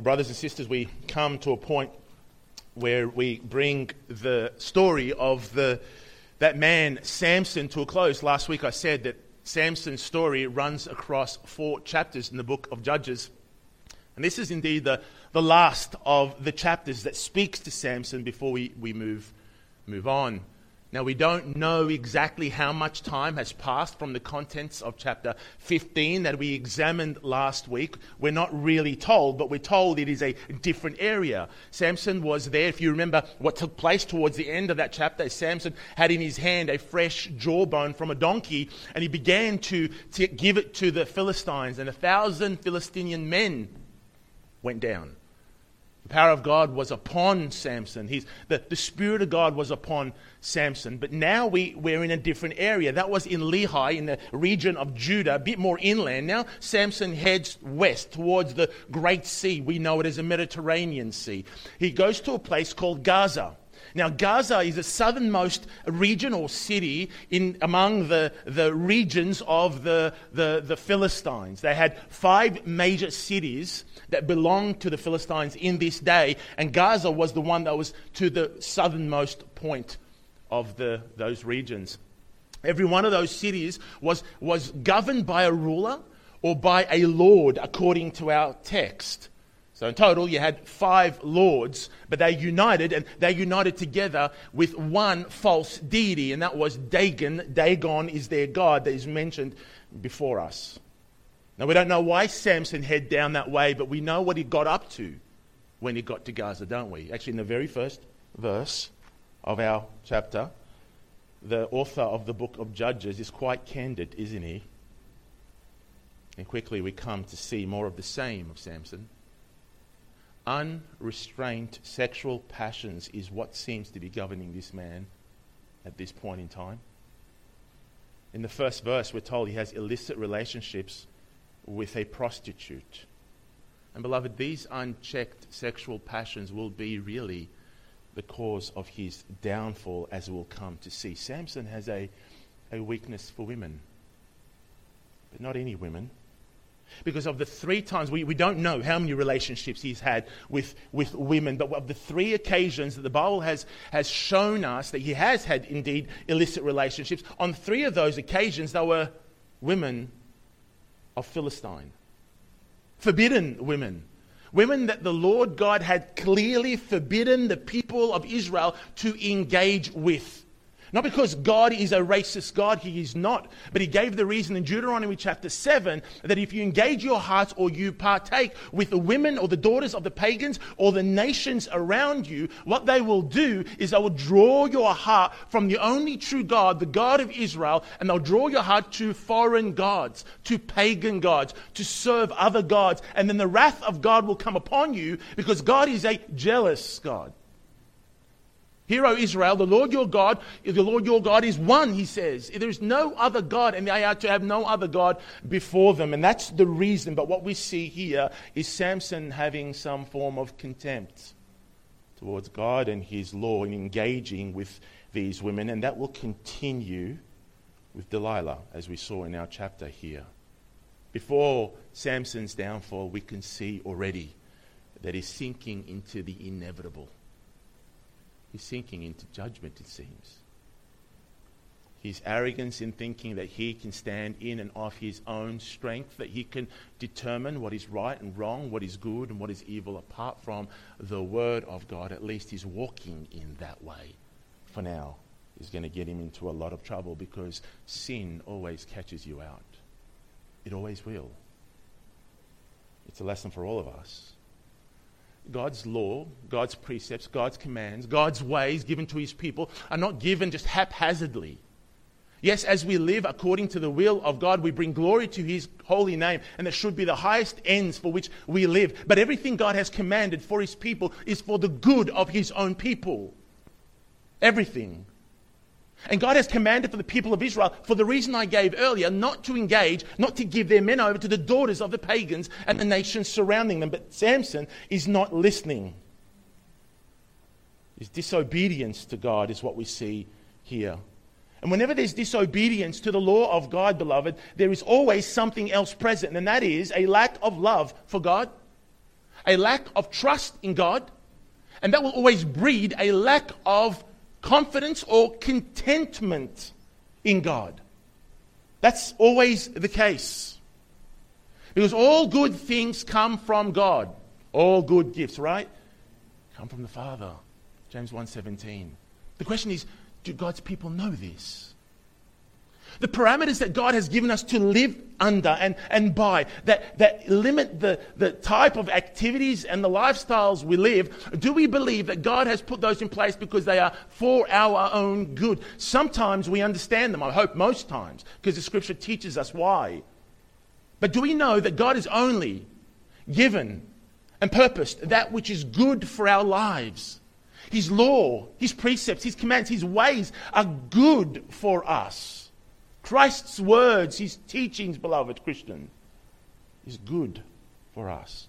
Well, brothers and sisters, we come to a point where we bring the story of the, that man, Samson, to a close. Last week I said that Samson's story runs across four chapters in the book of Judges. And this is indeed the, the last of the chapters that speaks to Samson before we, we move, move on. Now, we don't know exactly how much time has passed from the contents of chapter 15 that we examined last week. We're not really told, but we're told it is a different area. Samson was there. If you remember what took place towards the end of that chapter, Samson had in his hand a fresh jawbone from a donkey, and he began to, to give it to the Philistines, and a thousand Philistinian men went down. The power of God was upon Samson. He's, the, the Spirit of God was upon Samson. But now we, we're in a different area. That was in Lehi, in the region of Judah, a bit more inland. Now Samson heads west towards the Great Sea. We know it as the Mediterranean Sea. He goes to a place called Gaza. Now, Gaza is the southernmost region or city in, among the, the regions of the, the, the Philistines. They had five major cities that belonged to the Philistines in this day, and Gaza was the one that was to the southernmost point of the, those regions. Every one of those cities was, was governed by a ruler or by a lord, according to our text. So in total, you had five lords, but they united, and they united together with one false deity, and that was Dagon. Dagon is their god that is mentioned before us. Now, we don't know why Samson head down that way, but we know what he got up to when he got to Gaza, don't we? Actually, in the very first verse of our chapter, the author of the book of Judges is quite candid, isn't he? And quickly we come to see more of the same of Samson. Unrestrained sexual passions is what seems to be governing this man at this point in time. In the first verse, we're told he has illicit relationships with a prostitute. And, beloved, these unchecked sexual passions will be really the cause of his downfall, as we'll come to see. Samson has a, a weakness for women, but not any women. Because of the three times, we, we don't know how many relationships he's had with, with women, but of the three occasions that the Bible has, has shown us that he has had indeed illicit relationships, on three of those occasions, they were women of Philistine. Forbidden women. Women that the Lord God had clearly forbidden the people of Israel to engage with. Not because God is a racist God, He is not. But He gave the reason in Deuteronomy chapter 7 that if you engage your hearts or you partake with the women or the daughters of the pagans or the nations around you, what they will do is they will draw your heart from the only true God, the God of Israel, and they'll draw your heart to foreign gods, to pagan gods, to serve other gods. And then the wrath of God will come upon you because God is a jealous God. Hear, O Israel, the Lord your God, the Lord your God is one, he says. There is no other God, and they are to have no other God before them. And that's the reason. But what we see here is Samson having some form of contempt towards God and his law in engaging with these women. And that will continue with Delilah, as we saw in our chapter here. Before Samson's downfall, we can see already that he's sinking into the inevitable He's sinking into judgment, it seems. His arrogance in thinking that he can stand in and of his own strength, that he can determine what is right and wrong, what is good and what is evil, apart from the Word of God. At least he's walking in that way for now is going to get him into a lot of trouble because sin always catches you out. It always will. It's a lesson for all of us. God's law, God's precepts, God's commands, God's ways given to his people are not given just haphazardly. Yes, as we live according to the will of God, we bring glory to His holy name, and that should be the highest ends for which we live. But everything God has commanded for His people is for the good of His own people. Everything. And God has commanded for the people of Israel, for the reason I gave earlier, not to engage, not to give their men over to the daughters of the pagans and the nations surrounding them. But Samson is not listening. His disobedience to God is what we see here. And whenever there's disobedience to the law of God, beloved, there is always something else present, and that is a lack of love for God, a lack of trust in God, and that will always breed a lack of confidence or contentment in God. That's always the case. Because all good things come from God. All good gifts, right? Come from the Father. James 1:17. The question is, do God's people know this? The parameters that God has given us to live under and, and by that, that limit the, the type of activities and the lifestyles we live, do we believe that God has put those in place because they are for our own good? Sometimes we understand them, I hope most times, because the scripture teaches us why. But do we know that God has only given and purposed that which is good for our lives? His law, His precepts, His commands, His ways are good for us. Christ's words, His teachings, beloved Christian, is good for us.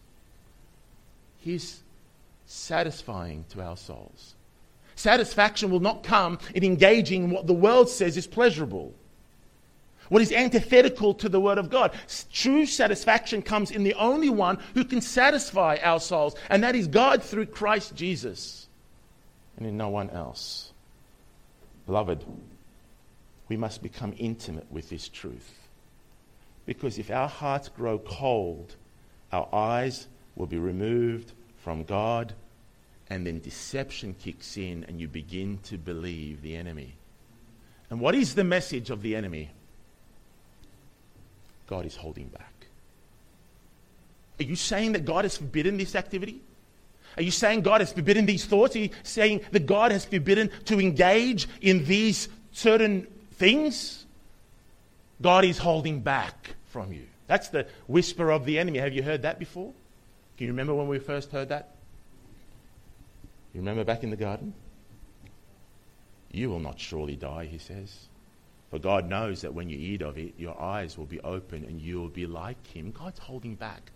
He's satisfying to our souls. Satisfaction will not come in engaging in what the world says is pleasurable, what is antithetical to the Word of God. True satisfaction comes in the only one who can satisfy our souls, and that is God through Christ Jesus and in no one else. Beloved, we must become intimate with this truth. Because if our hearts grow cold, our eyes will be removed from God, and then deception kicks in, and you begin to believe the enemy. And what is the message of the enemy? God is holding back. Are you saying that God has forbidden this activity? Are you saying God has forbidden these thoughts? Are you saying that God has forbidden to engage in these certain things? God is holding back from you. That's the whisper of the enemy. Have you heard that before? Can you remember when we first heard that? You remember back in the garden? You will not surely die, he says. For God knows that when you eat of it, your eyes will be open and you will be like him. God's holding back.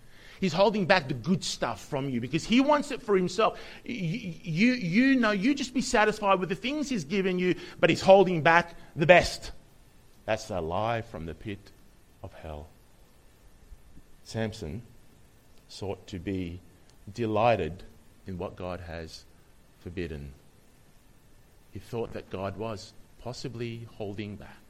He's holding back the good stuff from you because he wants it for himself. You, you, you know, you just be satisfied with the things he's given you, but he's holding back the best. That's a lie from the pit of hell. Samson sought to be delighted in what God has forbidden. He thought that God was possibly holding back.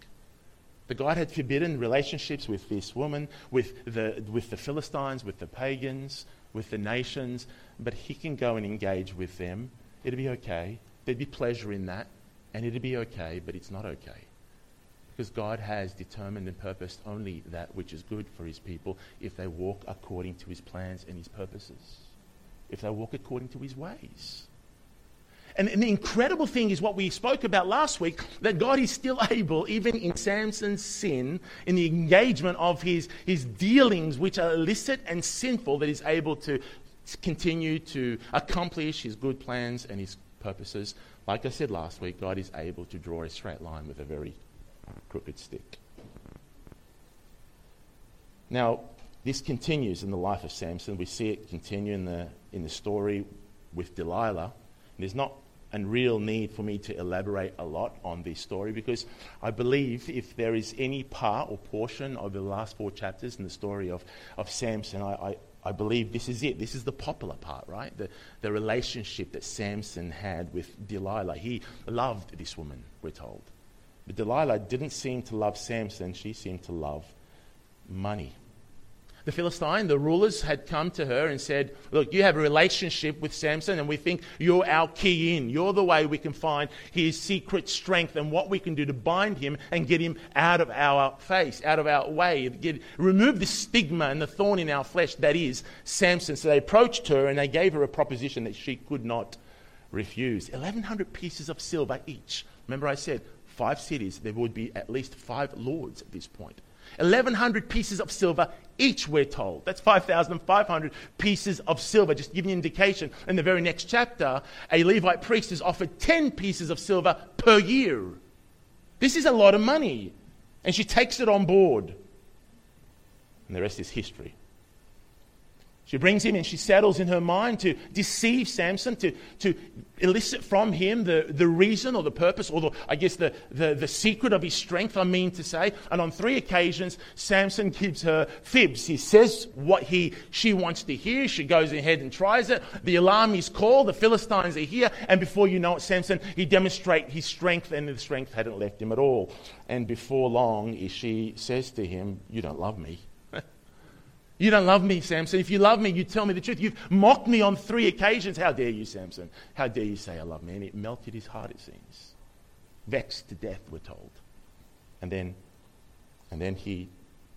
But God had forbidden relationships with this woman, with the, with the Philistines, with the pagans, with the nations. But he can go and engage with them. It'd be okay. There'd be pleasure in that. And it'd be okay, but it's not okay. Because God has determined and purposed only that which is good for his people if they walk according to his plans and his purposes, if they walk according to his ways. And, and, the incredible thing is what we spoke about last week that God is still able, even in Samson's sin, in the engagement of his, his dealings, which are illicit and sinful, that he's able to continue to accomplish his good plans and his purposes. Like I said last week, God is able to draw a straight line with a very crooked stick. Now, this continues in the life of Samson. We see it continue in the, in the story with Delilah. There's not and real need for me to elaborate a lot on this story because I believe if there is any part or portion of the last four chapters in the story of, of Samson, I, I, I believe this is it. This is the popular part, right? The, the relationship that Samson had with Delilah. He loved this woman, we're told. But Delilah didn't seem to love Samson, she seemed to love money the Philistine, the rulers, had come to her and said, Look, you have a relationship with Samson, and we think you're our key in. You're the way we can find his secret strength and what we can do to bind him and get him out of our face, out of our way. Get, remove the stigma and the thorn in our flesh that is Samson. So they approached her and they gave her a proposition that she could not refuse 1,100 pieces of silver each. Remember, I said five cities, there would be at least five lords at this point. 1,100 pieces of silver each, we're told. That's 5,500 pieces of silver, just to give you an indication. In the very next chapter, a Levite priest is offered 10 pieces of silver per year. This is a lot of money. And she takes it on board. And the rest is history. She brings him and she settles in her mind to deceive Samson, to, to elicit from him the, the reason or the purpose, or the, I guess the, the, the secret of his strength, I mean to say. And on three occasions, Samson gives her fibs. He says what he, she wants to hear. She goes ahead and tries it. The alarm is called. The Philistines are here. And before you know it, Samson, he demonstrates his strength, and the strength hadn't left him at all. And before long, she says to him, You don't love me. You don't love me, Samson. If you love me, you tell me the truth. You've mocked me on three occasions. How dare you, Samson? How dare you say I love me? And it melted his heart, it seems. Vexed to death, we're told. And then, and then he,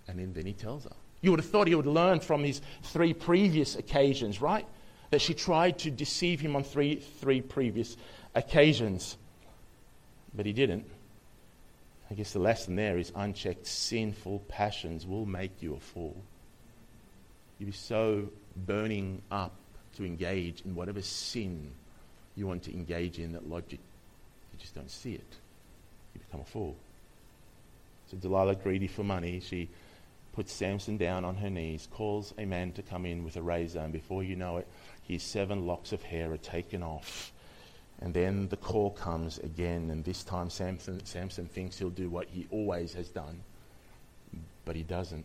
and then, then he tells her. You would have thought he would learn from his three previous occasions, right? That she tried to deceive him on three, three previous occasions. But he didn't. I guess the lesson there is unchecked sinful passions will make you a fool. You'll be so burning up to engage in whatever sin you want to engage in that logic, you just don't see it. You become a fool. So Delilah, greedy for money, she puts Samson down on her knees, calls a man to come in with a razor, and before you know it, his seven locks of hair are taken off. And then the call comes again, and this time Samson, Samson thinks he'll do what he always has done, but he doesn't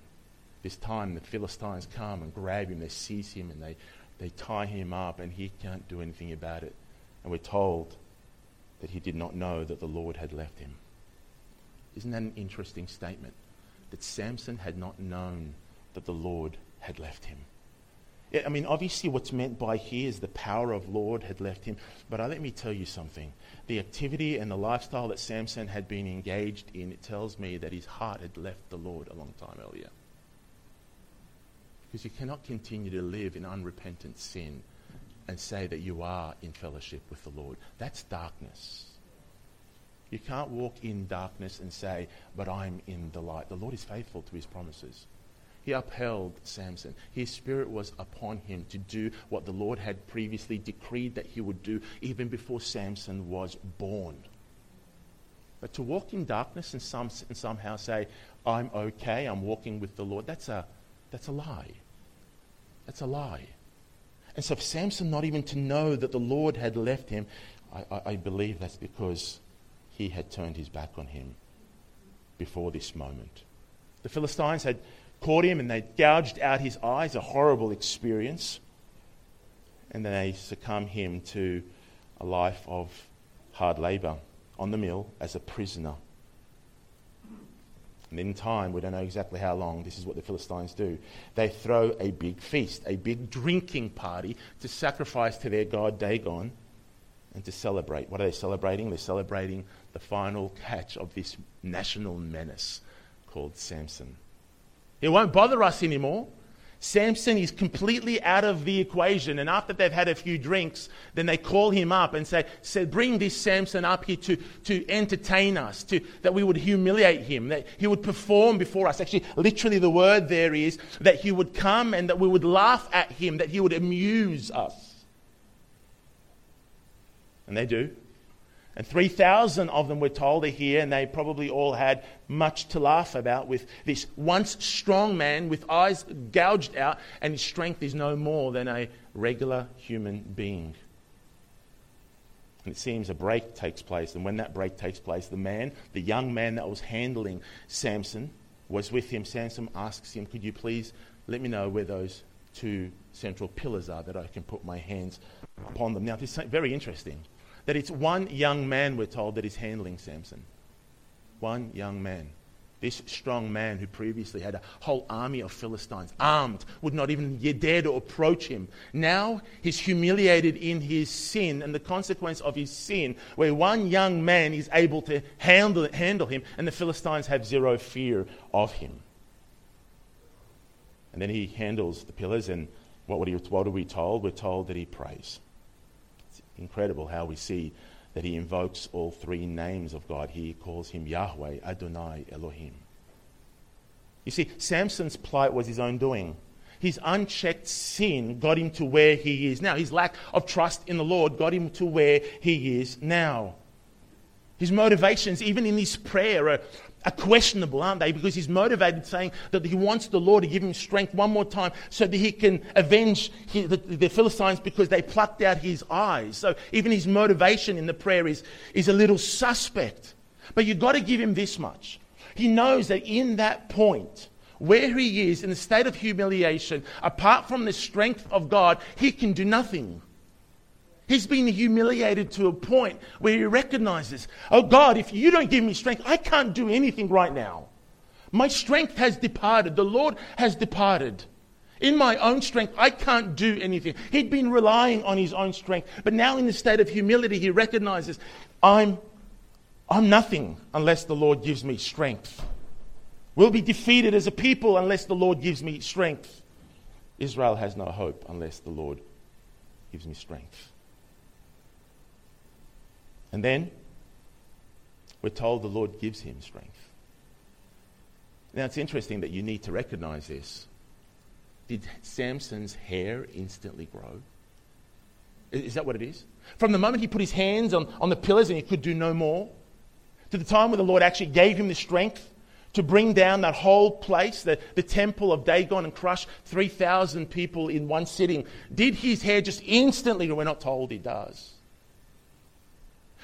this time the Philistines come and grab him, they seize him, and they, they tie him up, and he can't do anything about it. And we're told that he did not know that the Lord had left him. Isn't that an interesting statement? That Samson had not known that the Lord had left him. I mean, obviously, what's meant by here is the power of Lord had left him. But let me tell you something. The activity and the lifestyle that Samson had been engaged in, it tells me that his heart had left the Lord a long time earlier. Because you cannot continue to live in unrepentant sin and say that you are in fellowship with the Lord. That's darkness. You can't walk in darkness and say, but I'm in the light. The Lord is faithful to his promises. He upheld Samson. His spirit was upon him to do what the Lord had previously decreed that he would do even before Samson was born. But to walk in darkness and, some, and somehow say, I'm okay, I'm walking with the Lord, that's a, that's a lie. That's a lie. And so, for Samson not even to know that the Lord had left him, I, I, I believe that's because he had turned his back on him before this moment. The Philistines had caught him and they gouged out his eyes, a horrible experience. And then they succumb him to a life of hard labor on the mill as a prisoner. And in time, we don't know exactly how long, this is what the Philistines do. They throw a big feast, a big drinking party to sacrifice to their god Dagon and to celebrate. What are they celebrating? They're celebrating the final catch of this national menace called Samson. It won't bother us anymore. Samson is completely out of the equation. And after they've had a few drinks, then they call him up and say, say Bring this Samson up here to, to entertain us, to, that we would humiliate him, that he would perform before us. Actually, literally, the word there is that he would come and that we would laugh at him, that he would amuse us. And they do. And 3,000 of them, we're told, are here, and they probably all had much to laugh about with this once strong man with eyes gouged out, and his strength is no more than a regular human being. And it seems a break takes place, and when that break takes place, the man, the young man that was handling Samson, was with him. Samson asks him, Could you please let me know where those two central pillars are that I can put my hands upon them? Now, this is very interesting that it's one young man, we're told, that is handling Samson. One young man. This strong man who previously had a whole army of Philistines, armed, would not even dare to approach him. Now he's humiliated in his sin and the consequence of his sin, where one young man is able to handle, handle him, and the Philistines have zero fear of him. And then he handles the pillars, and what, what are we told? We're told that he prays incredible how we see that he invokes all three names of God. He calls him Yahweh, Adonai, Elohim. You see, Samson's plight was his own doing. His unchecked sin got him to where he is now. His lack of trust in the Lord got him to where he is now. His motivations, even in his prayer, are, are questionable, aren't they? Because he's motivated saying that he wants the Lord to give him strength one more time so that he can avenge the, the, Philistines because they plucked out his eyes. So even his motivation in the prayer is, is a little suspect. But you've got to give him this much. He knows that in that point, where he is in the state of humiliation, apart from the strength of God, he can do nothing. He's been humiliated to a point where he recognizes, oh God, if you don't give me strength, I can't do anything right now. My strength has departed. The Lord has departed. In my own strength, I can't do anything. He'd been relying on his own strength, but now in the state of humility, he recognizes, I'm, I'm nothing unless the Lord gives me strength. We'll be defeated as a people unless the Lord gives me strength. Israel has no hope unless the Lord gives me strength. And then we're told the Lord gives him strength. Now it's interesting that you need to recognize this. Did Samson's hair instantly grow? Is that what it is? From the moment he put his hands on, on the pillars and he could do no more, to the time when the Lord actually gave him the strength to bring down that whole place, the, the temple of Dagon, and crush 3,000 people in one sitting, did his hair just instantly, we're not told he does.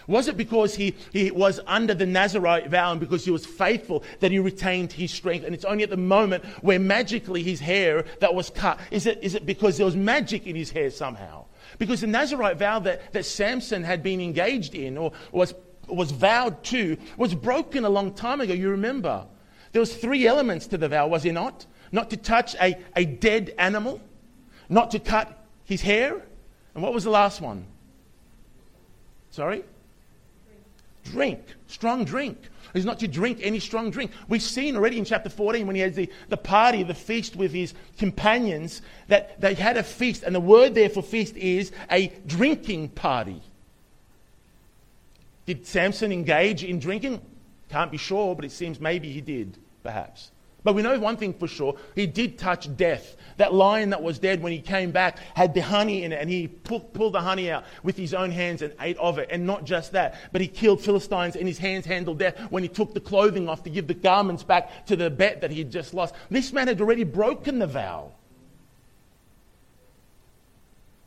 Was it because he, he was under the Nazarite vow and because he was faithful that he retained his strength? And it's only at the moment where magically his hair that was cut. Is it, is it because there was magic in his hair somehow? Because the Nazarite vow that, that Samson had been engaged in or was, was vowed to was broken a long time ago. You remember? There was three elements to the vow, was it not? Not to touch a, a dead animal, not to cut his hair, and what was the last one? Sorry? Drink, strong drink. He's not to drink any strong drink. We've seen already in chapter 14 when he had the, the party, the feast with his companions, that they had a feast, and the word there for feast is a drinking party. Did Samson engage in drinking? Can't be sure, but it seems maybe he did, perhaps. But we know one thing for sure he did touch death. That lion that was dead, when he came back, had the honey in it, and he pulled, pulled the honey out with his own hands and ate of it. And not just that, but he killed Philistines, and his hands handled death when he took the clothing off to give the garments back to the bet that he had just lost. This man had already broken the vow.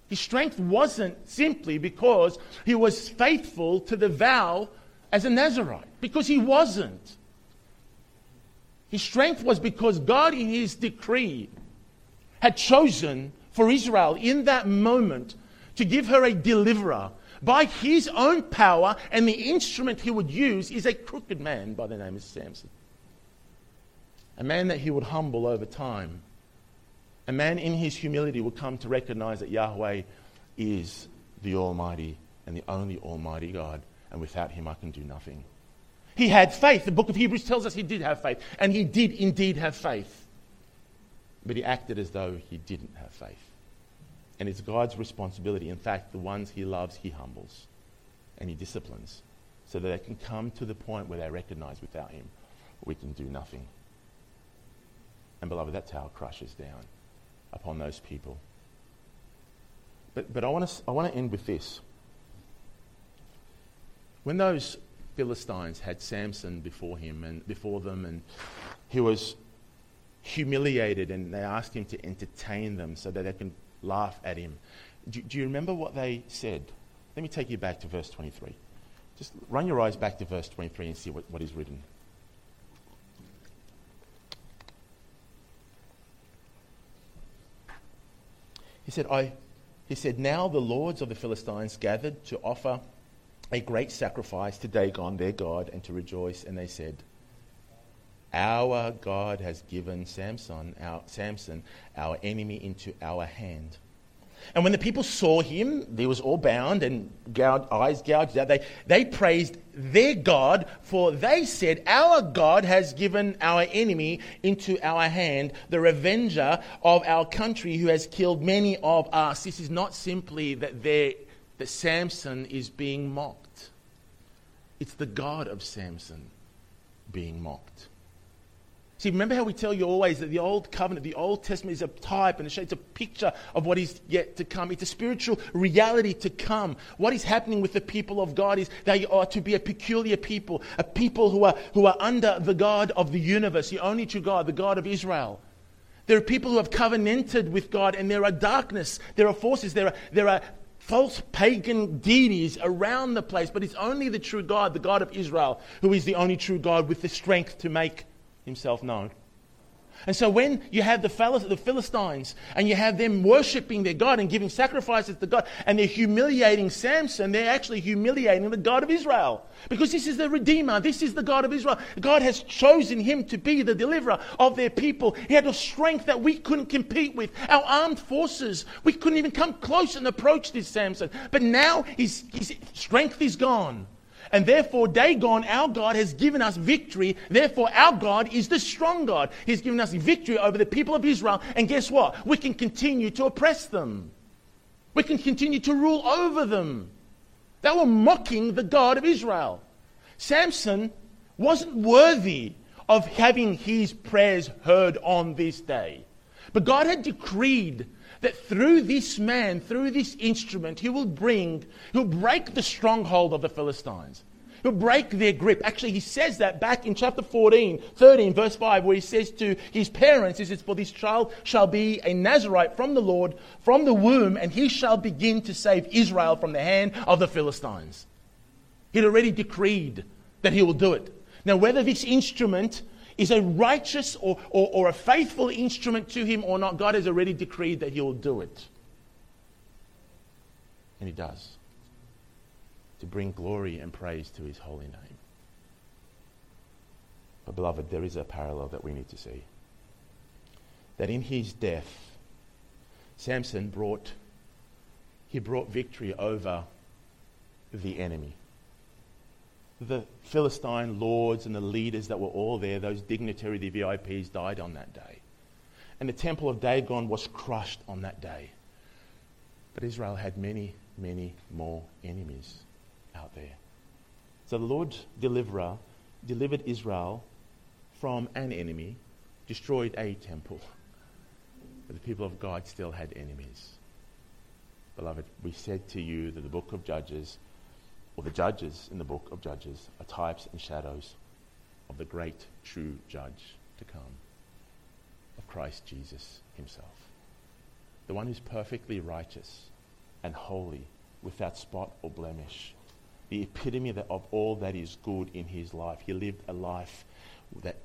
His strength wasn't simply because he was faithful to the vow as a Nazarite, because he wasn't. His strength was because God, in His decree, had chosen for Israel in that moment to give her a deliverer by His own power, and the instrument He would use is a crooked man by the name of Samson. A man that He would humble over time. A man in his humility would come to recognize that Yahweh is the Almighty and the only Almighty God, and without Him I can do nothing. He had faith. The book of Hebrews tells us he did have faith. And he did indeed have faith. But he acted as though he didn't have faith. And it's God's responsibility. In fact, the ones he loves, he humbles and he disciplines so that they can come to the point where they recognize without him we can do nothing. And beloved, that tower crushes down upon those people. But, but I want to I want to end with this. When those Philistines had Samson before him and before them, and he was humiliated, and they asked him to entertain them so that they can laugh at him. Do, do you remember what they said? Let me take you back to verse 23. Just run your eyes back to verse 23 and see what, what is written. He said, I, he said, Now the lords of the Philistines gathered to offer a great sacrifice to Dagon, their God, and to rejoice. And they said, Our God has given Samson, our, Samson, our enemy, into our hand. And when the people saw him, he was all bound and gouged, eyes gouged out. They, they praised their God, for they said, Our God has given our enemy into our hand, the revenger of our country who has killed many of us. This is not simply that, that Samson is being mocked. It's the God of Samson being mocked. See, remember how we tell you always that the Old Covenant, the Old Testament is a type and it's a picture of what is yet to come. It's a spiritual reality to come. What is happening with the people of God is they are to be a peculiar people, a people who are, who are under the God of the universe, the only true God, the God of Israel. There are people who have covenanted with God, and there are darkness, there are forces, there are, there are false pagan deities around the place, but it's only the true God, the God of Israel, who is the only true God with the strength to make himself known. And so when you have the Philistines and you have them worshipping their God and giving sacrifices to God and they're humiliating Samson, they're actually humiliating the God of Israel. Because this is the Redeemer. This is the God of Israel. God has chosen him to be the deliverer of their people. He had a strength that we couldn't compete with. Our armed forces, we couldn't even come close and approach this Samson. But now his, his strength is gone. And therefore, Dagon, our God, has given us victory. Therefore, our God is the strong God. He's given us victory over the people of Israel. And guess what? We can continue to oppress them. We can continue to rule over them. They were mocking the God of Israel. Samson wasn't worthy of having his prayers heard on this day. But God had decreed that through this man, through this instrument, he will bring, he'll break the stronghold of the Philistines. He'll break their grip. Actually, he says that back in chapter 14, 13, verse 5, where he says to his parents, he says, For this child shall be a Nazarite from the Lord, from the womb, and he shall begin to save Israel from the hand of the Philistines. He'd already decreed that he will do it. Now, whether this instrument is a righteous or, or, or a faithful instrument to him or not, God has already decreed that he will do it. And he does. To bring glory and praise to his holy name. But, beloved, there is a parallel that we need to see. That in his death, Samson brought, he brought victory over the enemy the Philistine lords and the leaders that were all there, those dignitary, the VIPs, died on that day. And the temple of Dagon was crushed on that day. But Israel had many, many more enemies out there. So the Lord deliverer delivered Israel from an enemy, destroyed a temple. But the people of God still had enemies. Beloved, we said to you that the book of Judges or the judges in the book of Judges are types and shadows of the great true judge to come, of Christ Jesus himself. The one who's perfectly righteous and holy, without spot or blemish. The epitome of all that is good in his life. He lived a life that,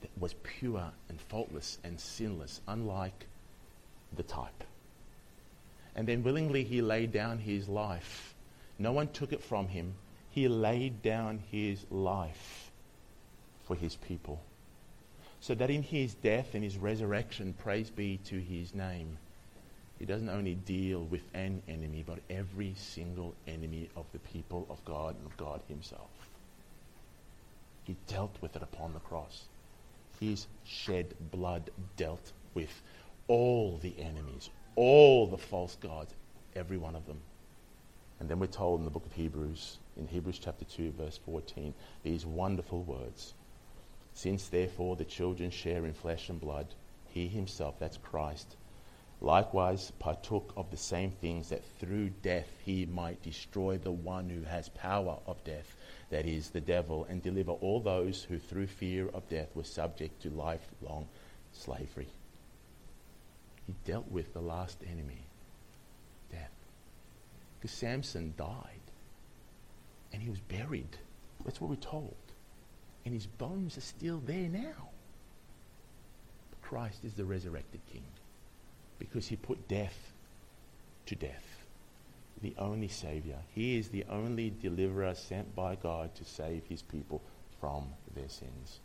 that was pure and faultless and sinless, unlike the type. And then willingly he laid down his life no one took it from him. He laid down his life for his people. So that in his death and his resurrection, praise be to his name, he doesn't only deal with an enemy, but every single enemy of the people of God and of God himself. He dealt with it upon the cross. His shed blood dealt with all the enemies, all the false gods, every one of them. And then we're told in the book of Hebrews, in Hebrews chapter 2, verse 14, these wonderful words. Since therefore the children share in flesh and blood, he himself, that's Christ, likewise partook of the same things that through death he might destroy the one who has power of death, that is, the devil, and deliver all those who through fear of death were subject to lifelong slavery. He dealt with the last enemy because Samson died and he was buried. That's what we're told. And his bones are still there now. But Christ is the resurrected King because he put death to death. The only Savior. He is the only deliverer sent by God to save his people from their sins.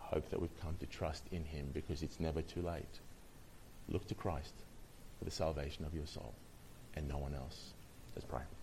I hope that we've come to trust in him because it's never too late. Look to Christ for the salvation of your soul and no one else. Let's pray.